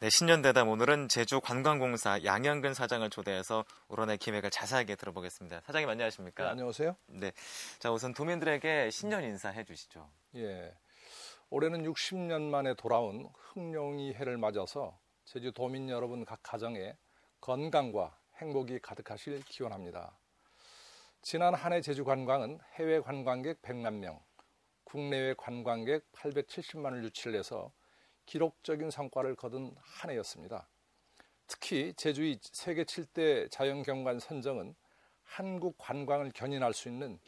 네, 신년대담 오늘은 제주관광공사 양현근 사장을 초대해서 오런의 기획을 자세하게 들어보겠습니다. 사장님 안녕하십니까? 네, 안녕하세요. 네, 자 우선 도민들에게 신년 인사해 주시죠. 예, 올해는 60년 만에 돌아온 흑룡이 해를 맞아서 제주 도민 여러분 각 가정에 건강과 행복이 가득하실 기원합니다. 지난 한 해 제주 관광은 해외 관광객 100만 명, 국내외 관광객 870만을 유치를 해서 기록적인 성과를 거둔 한 해였습니다. 특히 제주의 세계 7대 자연경관 선정은 한국 관광을 견인할 수 있는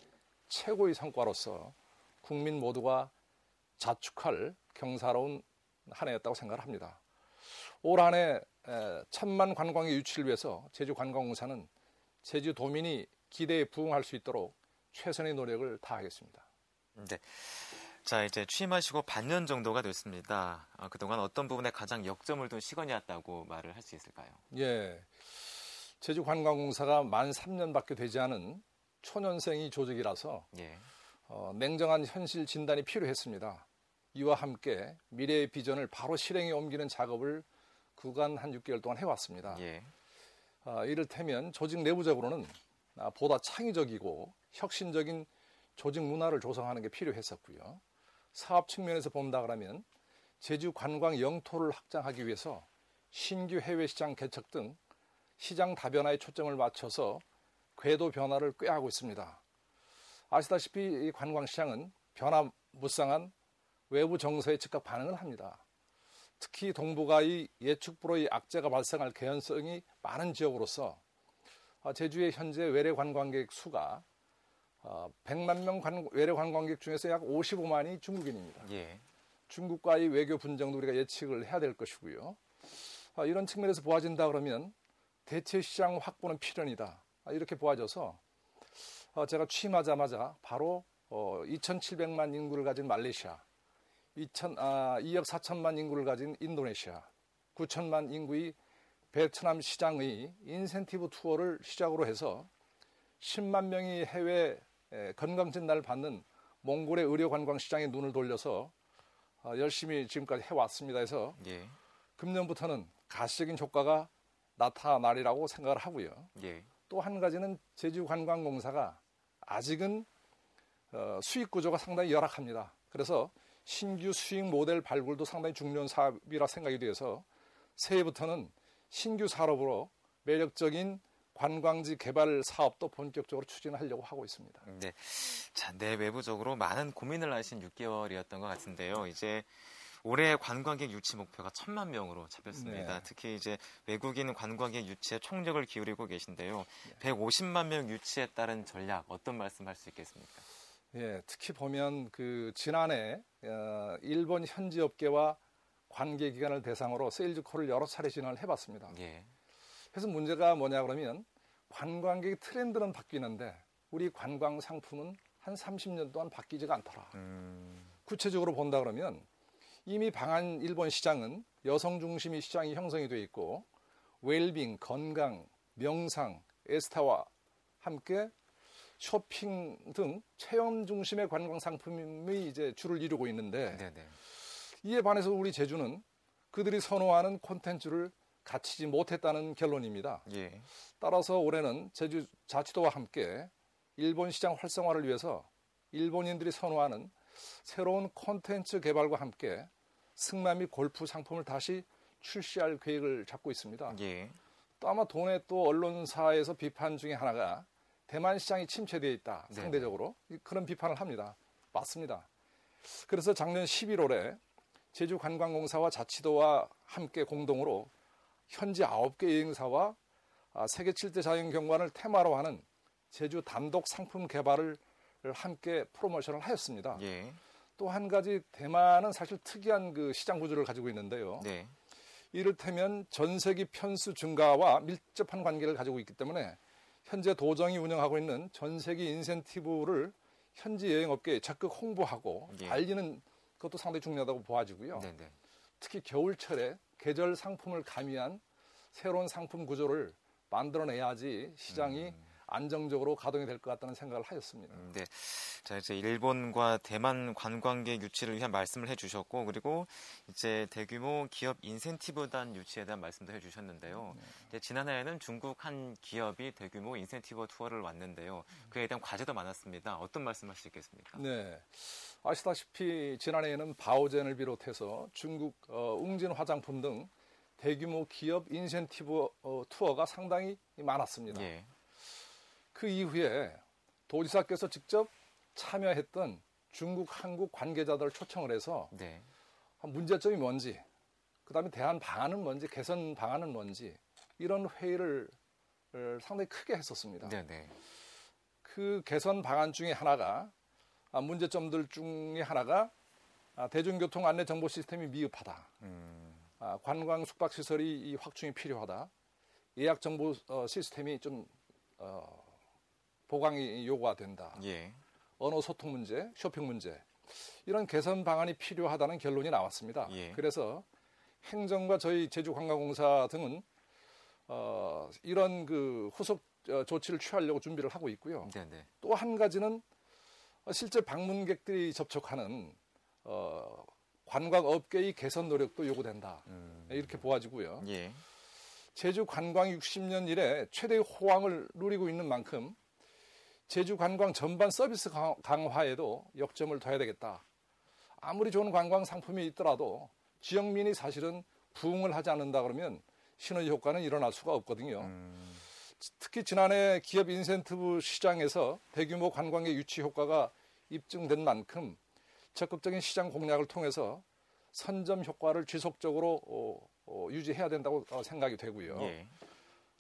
최고의 성과로서 국민 모두가 자축할 경사로운 한 해였다고 생각을 합니다. 올 한 해 천만 관광의 유치를 위해서 제주관광공사는 제주도민이 기대에 부응할 수 있도록 최선의 노력을 다하겠습니다. 네. 자, 이제 취임하시고 반년 정도가 됐습니다. 아, 그동안 어떤 부분에 가장 역점을 둔 시간이었다고 말을 할 수 있을까요? 예. 제주관광공사가 만 3년밖에 되지 않은 초년생이 조직이라서 예. 어, 냉정한 현실 진단이 필요했습니다. 이와 함께 미래의 비전을 바로 실행에 옮기는 작업을 구간 한 6개월 동안 해왔습니다. 예. 어, 이를테면 조직 내부적으로는 아, 보다 창의적이고 혁신적인 조직 문화를 조성하는 게 필요했었고요. 사업 측면에서 본다 그러면 제주 관광 영토를 확장하기 위해서 신규 해외 시장 개척 등 시장 다변화에 초점을 맞춰서 궤도 변화를 꾀하고 있습니다. 아시다시피 이 관광 시장은 변화 무쌍한 외부 정서에 즉각 반응을 합니다. 특히 동북아 의 예측 불허의 악재가 발생할 개연성이 많은 지역으로서 제주의 현재 외래 관광객 수가 100만 어, 명 관, 외래 관광객 중에서 약 55만이 중국인입니다. 예. 중국과의 외교 분쟁도 우리가 예측을 해야 될 것이고요. 아, 이런 측면에서 보아진다 그러면 대체 시장 확보는 필연이다. 아, 이렇게 보아져서 어, 제가 취임하자마자 바로 2,700만 어, 인구를 가진 말레이시아, 2천, 아, 2억 4천만 인구를 가진 인도네시아, 9천만 인구의 베트남 시장의 인센티브 투어를 시작으로 해서 10만 명이 해외 건강 진단을 받는 몽골의 의료 관광 시장에 눈을 돌려서 어, 열심히 지금까지 해왔습니다. 해서 예. 금년부터는 가시적인 효과가 나타나리라고 생각을 하고요. 예. 또한 가지는 제주관광공사가 아직은 어, 수익 구조가 상당히 열악합니다. 그래서 신규 수익 모델 발굴도 상당히 중요한 사업이라 생각이 되어서 새해부터는 신규 산업으로 매력적인 관광지 개발 사업도 본격적으로 추진하려고 하고 있습니다. 네. 자, 내외부적으로 많은 고민을 하신 6개월이었던 것 같은데요. 이제 올해 관광객 유치 목표가 천만 명으로 잡혔습니다. 네. 특히 이제 외국인 관광객 유치에 총력을 기울이고 계신데요. 네. 150만 명 유치에 따른 전략 어떤 말씀할 수 있겠습니까? 예, 특히 보면 그 지난해 어, 일본 현지 업계와 관계 기관을 대상으로 sales call을 여러 차례 진행을 해봤습니다. 예. 그래서 문제가 뭐냐 그러면 관광객 트렌드는 바뀌는데 우리 관광 상품은 한 30년 동안 바뀌지가 않더라. 음. 구체적으로 본다 그러면 이미 방한 일본 시장은 여성 중심의 시장이 형성이 돼 있고 웰빙, 건강, 명상, 에스타와 함께 쇼핑 등 체험 중심의 관광 상품이 이제 주를 이루고 있는데 네네. 이에 반해서 우리 제주는 그들이 선호하는 콘텐츠를 갖추지 못했다는 결론입니다. 예. 따라서 올해는 제주 자치도와 함께 일본 시장 활성화를 위해서 일본인들이 선호하는 새로운 콘텐츠 개발과 함께 승마 및 골프 상품을 다시 출시할 계획을 잡고 있습니다. 예. 또 아마 돈의 또 언론사에서 비판 중에 하나가 대만 시장이 침체되어 있다. 네. 상대적으로 그런 비판을 합니다. 맞습니다. 그래서 작년 11월에 제주관광공사와 자치도와 함께 공동으로 현지 9개 여행사와 아, 세계 7대 자연경관을 테마로 하는 제주 단독 상품 개발을 함께 프로모션을 하였습니다. 예. 또한 가지 대만은 사실 특이한 그 시장 구조를 가지고 있는데요. 네. 이를테면 전세기 편수 증가와 밀접한 관계를 가지고 있기 때문에 현재 도정이 운영하고 있는 전세기 인센티브를 현지 여행업계에 적극 홍보하고 예. 알리는 것도 상당히 중요하다고 보아지고요. 네네. 네. 특히 겨울철에 계절 상품을 가미한 새로운 상품 구조를 만들어내야지 시장이 음. 안정적으로 가동이 될 것 같다는 생각을 하였습니다. 음, 네. 자, 이제 일본과 대만 관광객 유치를 위한 말씀을 해주셨고, 그리고 이제 대규모 기업 인센티브단 유치에 대한 말씀도 해주셨는데요. 네. 지난해에는 중국 한 기업이 대규모 인센티브 투어를 왔는데요. 그에 대한 과제도 많았습니다. 어떤 말씀할 수 있겠습니까? 네. 아시다시피 지난해에는 바오젠을 비롯해서 중국 어, 웅진 화장품 등 대규모 기업 인센티브 어, 투어가 상당히 많았습니다. 예. 그 이후에 도지사께서 직접 참여했던 중국 한국 관계자들을 초청을 해서 네. 문제점이 뭔지, 그다음에 대안 방안은 뭔지, 개선 방안은 뭔지 이런 회의를 상당히 크게 했었습니다. 네네. 네. 그 개선 방안 중에 하나가 아, 문제점들 중에 하나가 아, 대중교통 안내 정보 시스템이 미흡하다. 음. 아, 관광 숙박 시설이 확충이 필요하다. 예약 정보 어, 시스템이 좀 어, 보강이 요구가 된다. 예. 언어 소통 문제, 쇼핑 문제 이런 개선 방안이 필요하다는 결론이 나왔습니다. 예. 그래서 행정과 저희 제주관광공사 등은 어, 이런 그 후속 어, 조치를 취하려고 준비를 하고 있고요. 또 한 가지는 실제 방문객들이 접촉하는 어, 관광업계의 개선 노력도 요구된다. 음. 이렇게 보아지고요. 예. 제주 관광 60년 이래 최대의 호황을 누리고 있는 만큼 제주 관광 전반 서비스 강화에도 역점을 둬야 되겠다. 아무리 좋은 관광 상품이 있더라도 지역민이 사실은 부응을 하지 않는다 그러면 시너지 효과는 일어날 수가 없거든요. 음. 특히 지난해 기업 인센티브 시장에서 대규모 관광의 유치 효과가 입증된 만큼 적극적인 시장 공략을 통해서 선점 효과를 지속적으로 어, 어, 유지해야 된다고 어, 생각이 되고요. 예.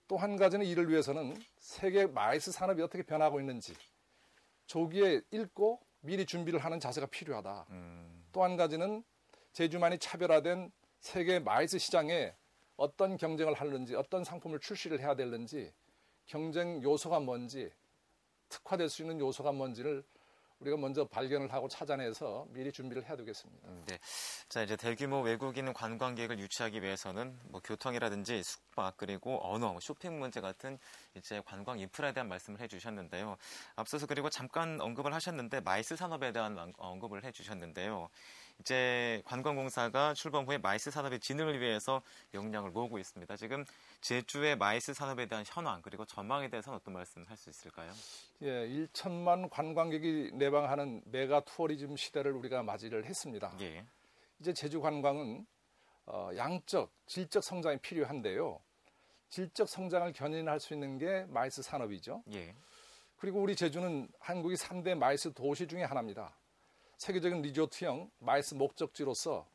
또 한 가지는 이를 위해서는 세계 MICE 산업이 어떻게 변하고 있는지 조기에 읽고 미리 준비를 하는 자세가 필요하다. 음. 또 한 가지는 제주만의 차별화된 세계 MICE 시장에 어떤 경쟁을 하는지, 어떤 상품을 출시를 해야 되는지, 경쟁 요소가 뭔지, 특화될 수 있는 요소가 뭔지를 우리가 먼저 발견을 하고 찾아내서 미리 준비를 해야 되겠습니다. 음, 네. 자, 이제 대규모 외국인 관광객을 유치하기 위해서는 뭐 교통이라든지 숙박 그리고 언어, 뭐 쇼핑 문제 같은 이제 관광 인프라에 대한 말씀을 해 주셨는데요. 앞서서 그리고 잠깐 언급을 하셨는데 MICE 산업에 대한 언급을 해 주셨는데요. 이제 관광공사가 출범 후에 MICE 산업의 진흥을 위해서 역량을 모으고 있습니다. 지금 제주의 MICE 산업에 대한 현황 그리고 전망에 대해서는 어떤 말씀 할 수 있을까요? 예, 1천만 관광객이 내방하는 mega tourism 시대를 우리가 맞이를 했습니다. 예. 이제 제주 관광은 어, 양적, 질적 성장이 필요한데요. 질적 성장을 견인할 수 있는 게 MICE 산업이죠. 예. 그리고 우리 제주는 한국의 3대 MICE 도시 중에 하나입니다. 세계적인 리조트형 MICE 목적지로서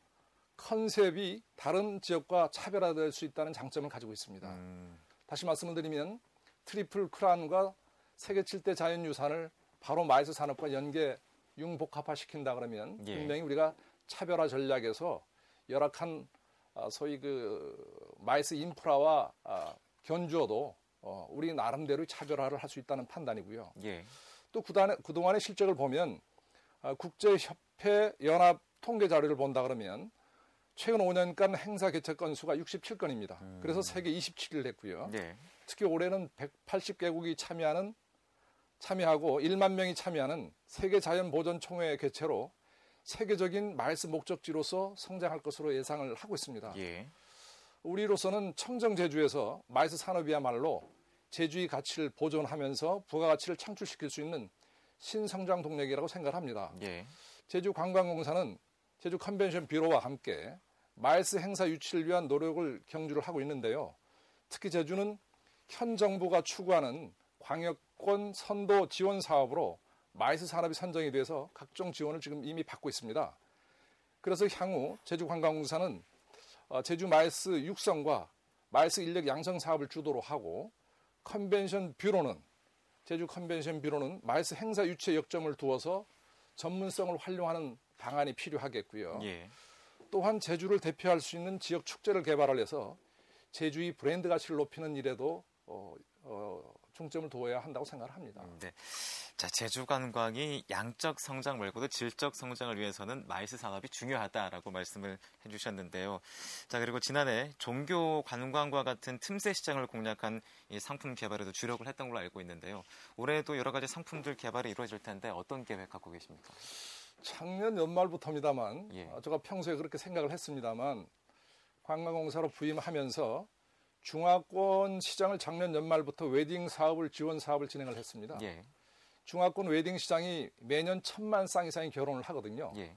컨셉이 다른 지역과 차별화될 수 있다는 장점을 가지고 있습니다. 음. 다시 말씀을 드리면 트리플 크라운과 세계 7대 자연유산을 바로 MICE 산업과 연계 융복합화 시킨다 그러면 예. 분명히 우리가 차별화 전략에서 열악한 아, 소위 그 MICE 인프라와 아, 견주어도 어, 우리 나름대로 차별화를 할 수 있다는 판단이고요. 예. 또 그동안의 실적을 보면 아, 국제협회 연합 통계 자료를 본다 그러면 최근 5년간 행사 개최 건수가 67건입니다. 음. 그래서 세계 27위를 했고요. 네. 특히 올해는 180개국이 참여하는 참여하고 1만 명이 참여하는 세계 자연 보전 총회 개최로 세계적인 MICE 목적지로서 성장할 것으로 예상을 하고 있습니다. 예. 우리로서는 청정 제주에서 MICE 산업이야말로 제주의 가치를 보존하면서 부가가치를 창출시킬 수 있는 신성장 동력이라고 생각합니다. 예. 제주 관광공사는 제주 컨벤션 뷰로와 함께 MICE 행사 유치를 위한 노력을 경주를 하고 있는데요. 특히 제주는 현 정부가 추구하는 광역권 선도 지원 사업으로 MICE 산업이 선정이 돼서 각종 지원을 지금 이미 받고 있습니다. 그래서 향후 제주관광공사는 어, 제주 MICE 육성과 MICE 인력 양성 사업을 주도로 하고 컨벤션 뷰로는 제주 컨벤션 뷰로는 MICE 행사 유치에 역점을 두어서 전문성을 활용하는 방안이 필요하겠고요. 예. 또한 제주를 대표할 수 있는 지역 축제를 개발을 해서 제주의 브랜드 가치를 높이는 일에도 어, 어, 중점을 두어야 한다고 생각을 합니다. 음, 네. 자, 제주 관광이 양적 성장 말고도 질적 성장을 위해서는 MICE 산업이 중요하다라고 말씀을 해주셨는데요. 자, 그리고 지난해 종교 관광과 같은 틈새 시장을 공략한 이 상품 개발에도 주력을 했던 걸로 알고 있는데요. 올해도 여러 가지 상품들 개발이 이루어질 텐데 어떤 계획 갖고 계십니까? 작년 연말부터입니다만, 예. 어, 제가 평소에 그렇게 생각을 했습니다만, 관광공사로 부임하면서 중화권 시장을 작년 연말부터 웨딩 사업을 지원 사업을 진행을 했습니다. 예. 중화권 웨딩 시장이 매년 천만 쌍 이상의 결혼을 하거든요. 예.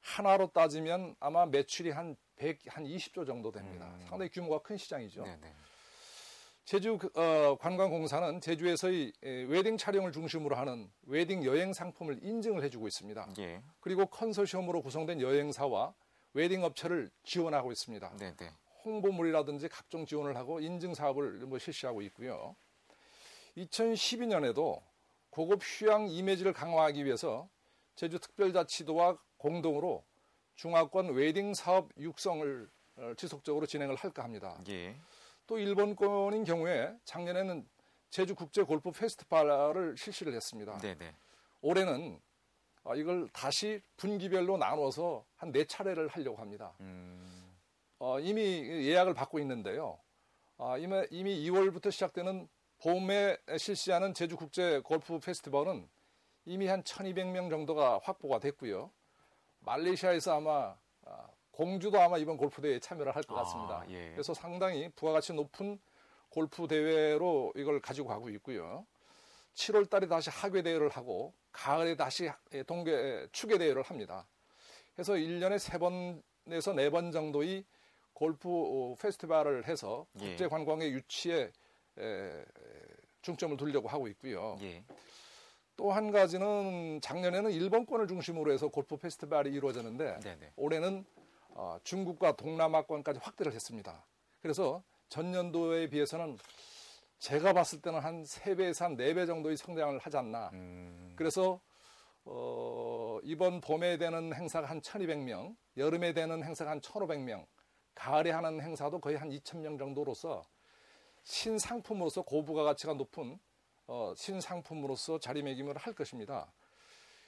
하나로 따지면 아마 매출이 한 100, 한 20조 정도 됩니다. 음. 상당히 규모가 큰 시장이죠. 네네. 제주 그, 어, 관광공사는 제주에서의 웨딩 촬영을 중심으로 하는 웨딩 여행 상품을 인증을 해주고 있습니다. 예. 그리고 컨소시엄으로 구성된 여행사와 웨딩 업체를 지원하고 있습니다. 네네. 홍보물이라든지 각종 지원을 하고 인증 사업을 뭐 실시하고 있고요. 2012년에도 고급 휴양 이미지를 강화하기 위해서 제주 특별자치도와 공동으로 중화권 웨딩 사업 육성을 어, 지속적으로 진행을 할까 합니다. 예. 또 일본권인 경우에 작년에는 제주 국제 골프 페스티벌을 실시를 했습니다. 네네. 올해는 어, 이걸 다시 분기별로 나눠서 한 네 차례를 하려고 합니다. 음. 어, 이미 예약을 받고 있는데요. 어, 이미, 이미 2월부터 시작되는 봄에 실시하는 제주 국제 골프 페스티벌은 이미 한 1200명 정도가 확보가 됐고요. 말레이시아에서 아마 아, 공주도 아마 이번 골프 대회에 참여를 할 것 같습니다. 아, 예. 그래서 상당히 부가가치 높은 골프 대회로 이걸 가지고 가고 있고요. 7월 달에 다시 하계 대회를 하고 가을에 다시 동계 추계 대회를 합니다. 그래서 1년에 3번에서 4번 정도의 골프 어, 페스티벌을 해서 예. 국제 관광의 유치에 중점을 두려고 하고 있고요. 예. 또한 가지는 작년에는 일본권을 중심으로 해서 골프 페스티벌이 이루어졌는데 네네. 올해는 어, 중국과 동남아권까지 확대를 했습니다. 그래서 전년도에 비해서는 제가 봤을 때는 한 3배에서 한 4배 정도의 성장을 하지 않나. 음. 그래서 어, 이번 봄에 되는 행사가 한 1200명, 여름에 되는 행사가 한 1500명, 가을에 하는 행사도 거의 한 2000명 정도로서 신상품으로서 고부가 가치가 높은 어, 신상품으로서 자리매김을 할 것입니다.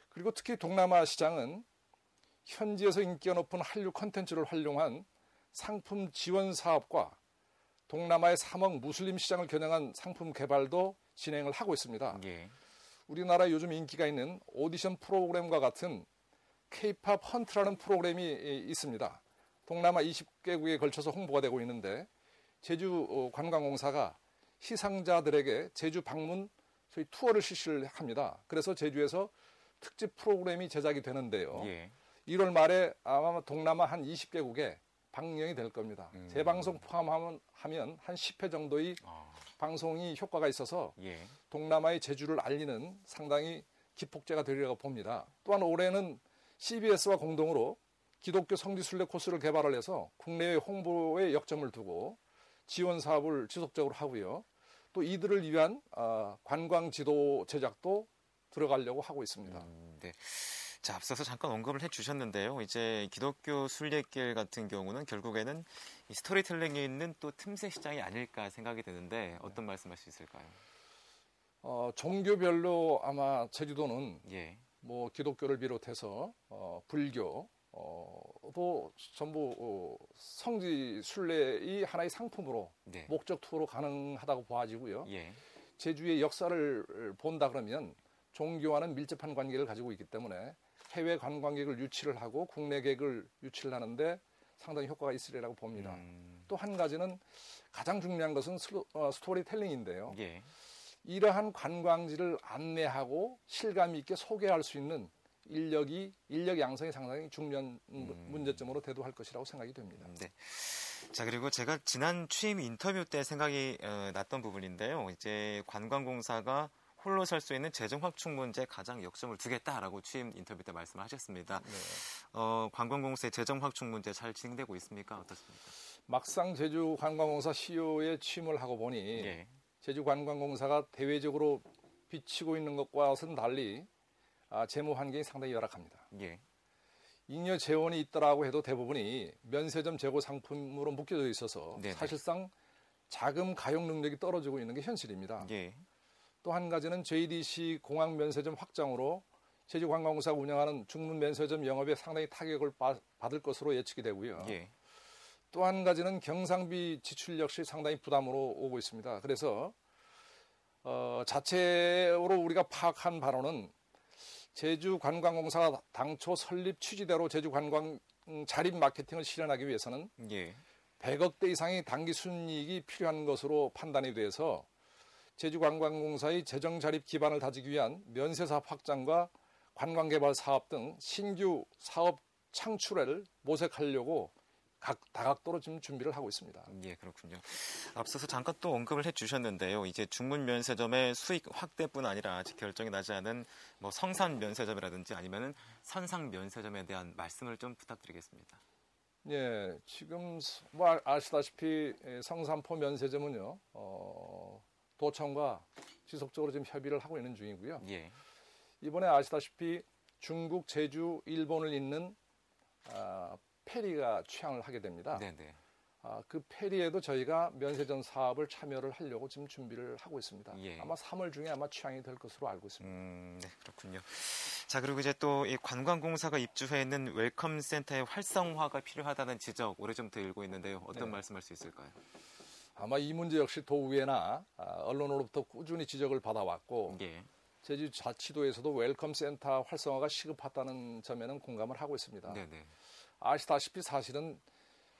그리고 특히 동남아 시장은 현지에서 인기가 높은 한류 컨텐츠를 활용한 상품 지원 사업과 동남아의 3억 무슬림 시장을 겨냥한 상품 개발도 진행을 하고 있습니다. 예. 우리나라 요즘 인기가 있는 오디션 프로그램과 같은 K-팝 헌트라는 프로그램이 있습니다. 동남아 20개국에 걸쳐서 홍보가 되고 있는데 제주 어, 관광공사가 시상자들에게 제주 방문 소위 투어를 실시를 합니다. 그래서 제주에서 특집 프로그램이 제작이 되는데요. 예. 1월 말에 아마 동남아 한 20개국에 방영이 될 겁니다. 음. 재방송 포함하면 하면 한 10회 정도의 아. 방송이 효과가 있어서 예. 동남아의 제주를 알리는 상당히 기폭제가 되리라고 봅니다. 또한 올해는 CBS와 공동으로 기독교 성지순례 코스를 개발을 해서 국내외 홍보에 역점을 두고 지원 사업을 지속적으로 하고요. 또 이들을 위한 어, 관광 지도 제작도 들어가려고 하고 있습니다. 음, 네. 자, 앞서서 잠깐 언급을 해 주셨는데요. 이제 기독교 순례길 같은 경우는 결국에는 이 스토리텔링에 있는 또 틈새 시장이 아닐까 생각이 드는데 어떤 네. 말씀할 수 있을까요? 어, 종교별로 아마 제주도는 예. 뭐 기독교를 비롯해서 어, 불교, 어, 또 전부 어, 성지 순례의 하나의 상품으로 네. 목적 투어로 가능하다고 보아지고요. 예. 제주의 역사를 본다 그러면 종교와는 밀접한 관계를 가지고 있기 때문에 해외 관광객을 유치를 하고 국내 객을 유치를 하는데 상당히 효과가 있으리라고 봅니다. 음. 또한 가지는 가장 중요한 것은 어, 스토리텔링인데요. 예. 이러한 관광지를 안내하고 실감 있게 소개할 수 있는 인력이 인력 양성이 상당히 중요한 음. 문제점으로 대두할 것이라고 생각이 됩니다. 네. 자 그리고 제가 지난 취임 인터뷰 때 생각이 어, 났던 부분인데요. 이제 관광공사가 홀로 살수 있는 재정 확충 문제 가장 역점을 두겠다라고 취임 인터뷰 때 말씀하셨습니다. 네. 어, 관광공사의 재정 확충 문제 잘 진행되고 있습니까? 어떻습니까? 막상 제주 관광공사 CEO에 취임을 하고 보니 네. 제주 관광공사가 대외적으로 비치고 있는 것과는 달리 아, 재무 환경이 상당히 열악합니다. 예. 잉여 재원이 있더라고 해도 대부분이 면세점 재고 상품으로 묶여져 있어서 네네. 사실상 자금 가용 능력이 떨어지고 있는 게 현실입니다. 예. 또한 가지는 JDC 공항 면세점 확장으로 제주관광공사가 운영하는 중문 면세점 영업에 상당히 타격을 받을 것으로 예측이 되고요. 예. 또한 가지는 경상비 지출 역시 상당히 부담으로 오고 있습니다. 그래서 어, 자체로 우리가 파악한 바로는 제주관광공사가 당초 설립 취지대로 제주관광 자립 마케팅을 실현하기 위해서는 예. 100억대 이상의 단기 순이익이 필요한 것으로 판단이 돼서 제주관광공사의 재정 자립 기반을 다지기 위한 면세사업 확장과 관광개발 사업 등 신규 사업 창출을 모색하려고 각 다각도로 지금 준비를 하고 있습니다. 예, 그렇군요. 앞서서 잠깐 또 언급을 해주셨는데요. 이제 중문 면세점의 수익 확대뿐 아니라 아직 결정이 나지 않은 뭐 성산 면세점이라든지 아니면은 선상 면세점에 대한 말씀을 좀 부탁드리겠습니다. 예, 지금 뭐 아시다시피 성산포 면세점은요, 어, 도청과 지속적으로 지금 협의를 하고 있는 중이고요. 예. 이번에 아시다시피 중국, 제주, 일본을 잇는 아, 페리가 취항을 하게 됩니다. 네네. 아, 그 페리에도 저희가 면세점 사업을 참여를 하려고 지금 준비를 하고 있습니다. 예. 아마 3월 중에 아마 취항이 될 것으로 알고 있습니다. 음, 네, 그렇군요. 자, 그리고 이제 또 이 관광공사가 입주해 있는 웰컴 센터의 활성화가 필요하다는 지적 오래좀 들고 있는데요. 어떤 네. 말씀할 수 있을까요? 아마 이 문제 역시 도의회나 아, 언론으로부터 꾸준히 지적을 받아왔고 예. 제주 자치도에서도 웰컴 센터 활성화가 시급하다는 점에는 공감을 하고 있습니다. 네네. 아시다시피 사실은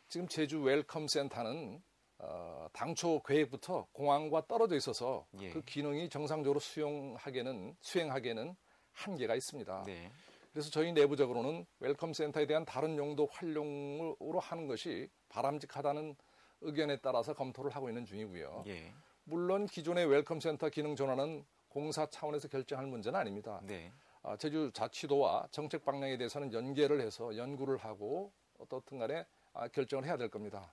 지금 제주 웰컴 센터는 어, 당초 계획부터 공항과 떨어져 있어서 예. 그 기능이 정상적으로 수용하기에는 수행하기에는 한계가 있습니다. 네. 그래서 저희 내부적으로는 웰컴 센터에 대한 다른 용도 활용으로 하는 것이 바람직하다는 의견에 따라서 검토를 하고 있는 중이고요. 예. 물론 기존의 웰컴 센터 기능 전환은 공사 차원에서 결정할 문제는 아닙니다. 네. 아, 제주 자치도와 정책 방향에 대해서는 연계를 해서 연구를 하고 어떻든 간에 아, 결정을 해야 될 겁니다.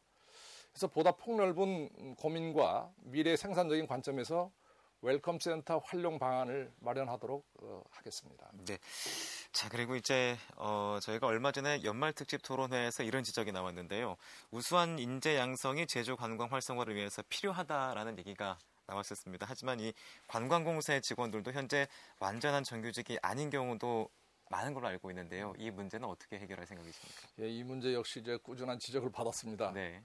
그래서 보다 폭넓은 고민과 미래 생산적인 관점에서 웰컴 센터 활용 방안을 마련하도록 어, 하겠습니다. 네. 자, 그리고 이제 어, 저희가 얼마 전에 연말 특집 토론회에서 이런 지적이 나왔는데요. 우수한 인재 양성이 제주 관광 활성화를 위해서 필요하다라는 얘기가 나왔었습니다. 하지만 이 관광공사의 직원들도 현재 완전한 정규직이 아닌 경우도 많은 걸로 알고 있는데요. 이 문제는 어떻게 해결할 생각이십니까? 예, 이 문제 역시 이제 꾸준한 지적을 받았습니다. 네.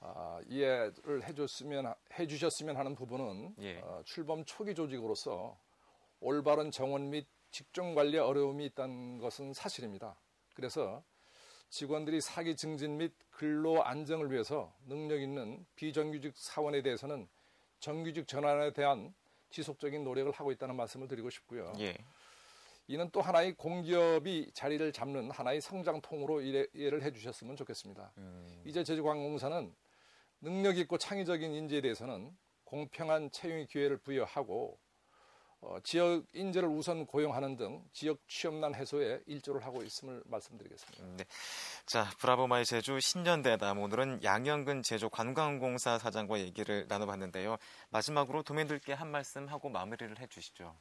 아, 이해를 해줬으면 해주셨으면 하는 부분은 예. 어, 출범 초기 조직으로서 올바른 정원 및 직종 관리에 어려움이 있다는 것은 사실입니다. 그래서 직원들이 사기 증진 및 근로 안정을 위해서 능력 있는 비정규직 사원에 대해서는 정규직 전환에 대한 지속적인 노력을 하고 있다는 말씀을 드리고 싶고요. 예. 이는 또 하나의 공기업이 자리를 잡는 하나의 성장통으로 이해 를 해주셨으면 좋겠습니다. 음. 이제 제주관공사는 능력 있고 창의적인 인재에 대해서는 공평한 채용 기회를 부여하고 어, 지역 인재를 우선 고용하는 등 지역 취업난 해소에 일조를 하고 있음을 말씀드리겠습니다. 네. 자, 브라보마이 제주 신년대담 오늘은 양영근 제주 관광공사 사장과 얘기를 나눠봤는데요. 마지막으로 도민들께 한 말씀 하고 마무리를 해주시죠.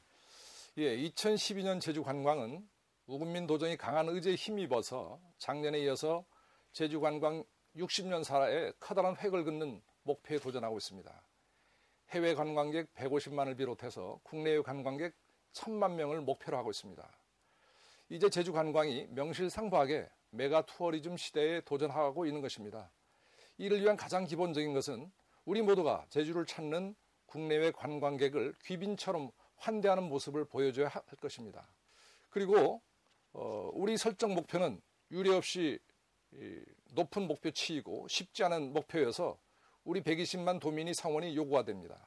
예, 2012년 제주 관광은 우근민 도정의 강한 의지에 힘입어서 작년에 이어서 제주 관광 60년 사에 커다란 획을 긋는 목표에 도전하고 있습니다. 해외 관광객 150만을 비롯해서 국내외 관광객 1000만 명을 목표로 하고 있습니다. 이제 제주 관광이 명실상부하게 메가 투어리즘 시대에 도전하고 있는 것입니다. 이를 위한 가장 기본적인 것은 우리 모두가 제주를 찾는 국내외 관광객을 귀빈처럼 환대하는 모습을 보여줘야 할 것입니다. 그리고 어, 우리 설정 목표는 유례없이 높은 목표치이고 쉽지 않은 목표여서 우리 120만 도민이 상원이 요구가 됩니다.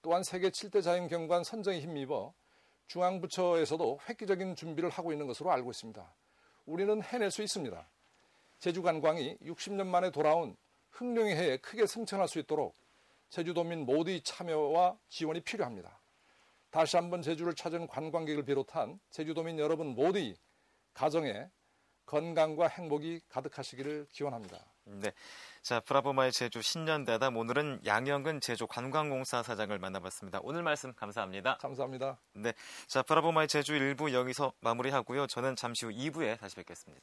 또한 세계 7대 자연경관 선정에 힘입어 중앙부처에서도 획기적인 준비를 하고 있는 것으로 알고 있습니다. 우리는 해낼 수 있습니다. 제주관광이 60년 만에 돌아온 흥룡의 해에 크게 승천할 수 있도록 제주도민 모두의 참여와 지원이 필요합니다. 다시 한번 제주를 찾은 관광객을 비롯한 제주도민 여러분 모두의 가정에 건강과 행복이 가득하시기를 기원합니다. 네. 자, 브라보마의 제주 신년대담 오늘은 양영근 제주 관광공사 사장을 만나봤습니다. 오늘 말씀 감사합니다. 감사합니다. 네. 자, 브라보마의 제주 1부 여기서 마무리하고요. 저는 잠시 후 2부에 다시 뵙겠습니다.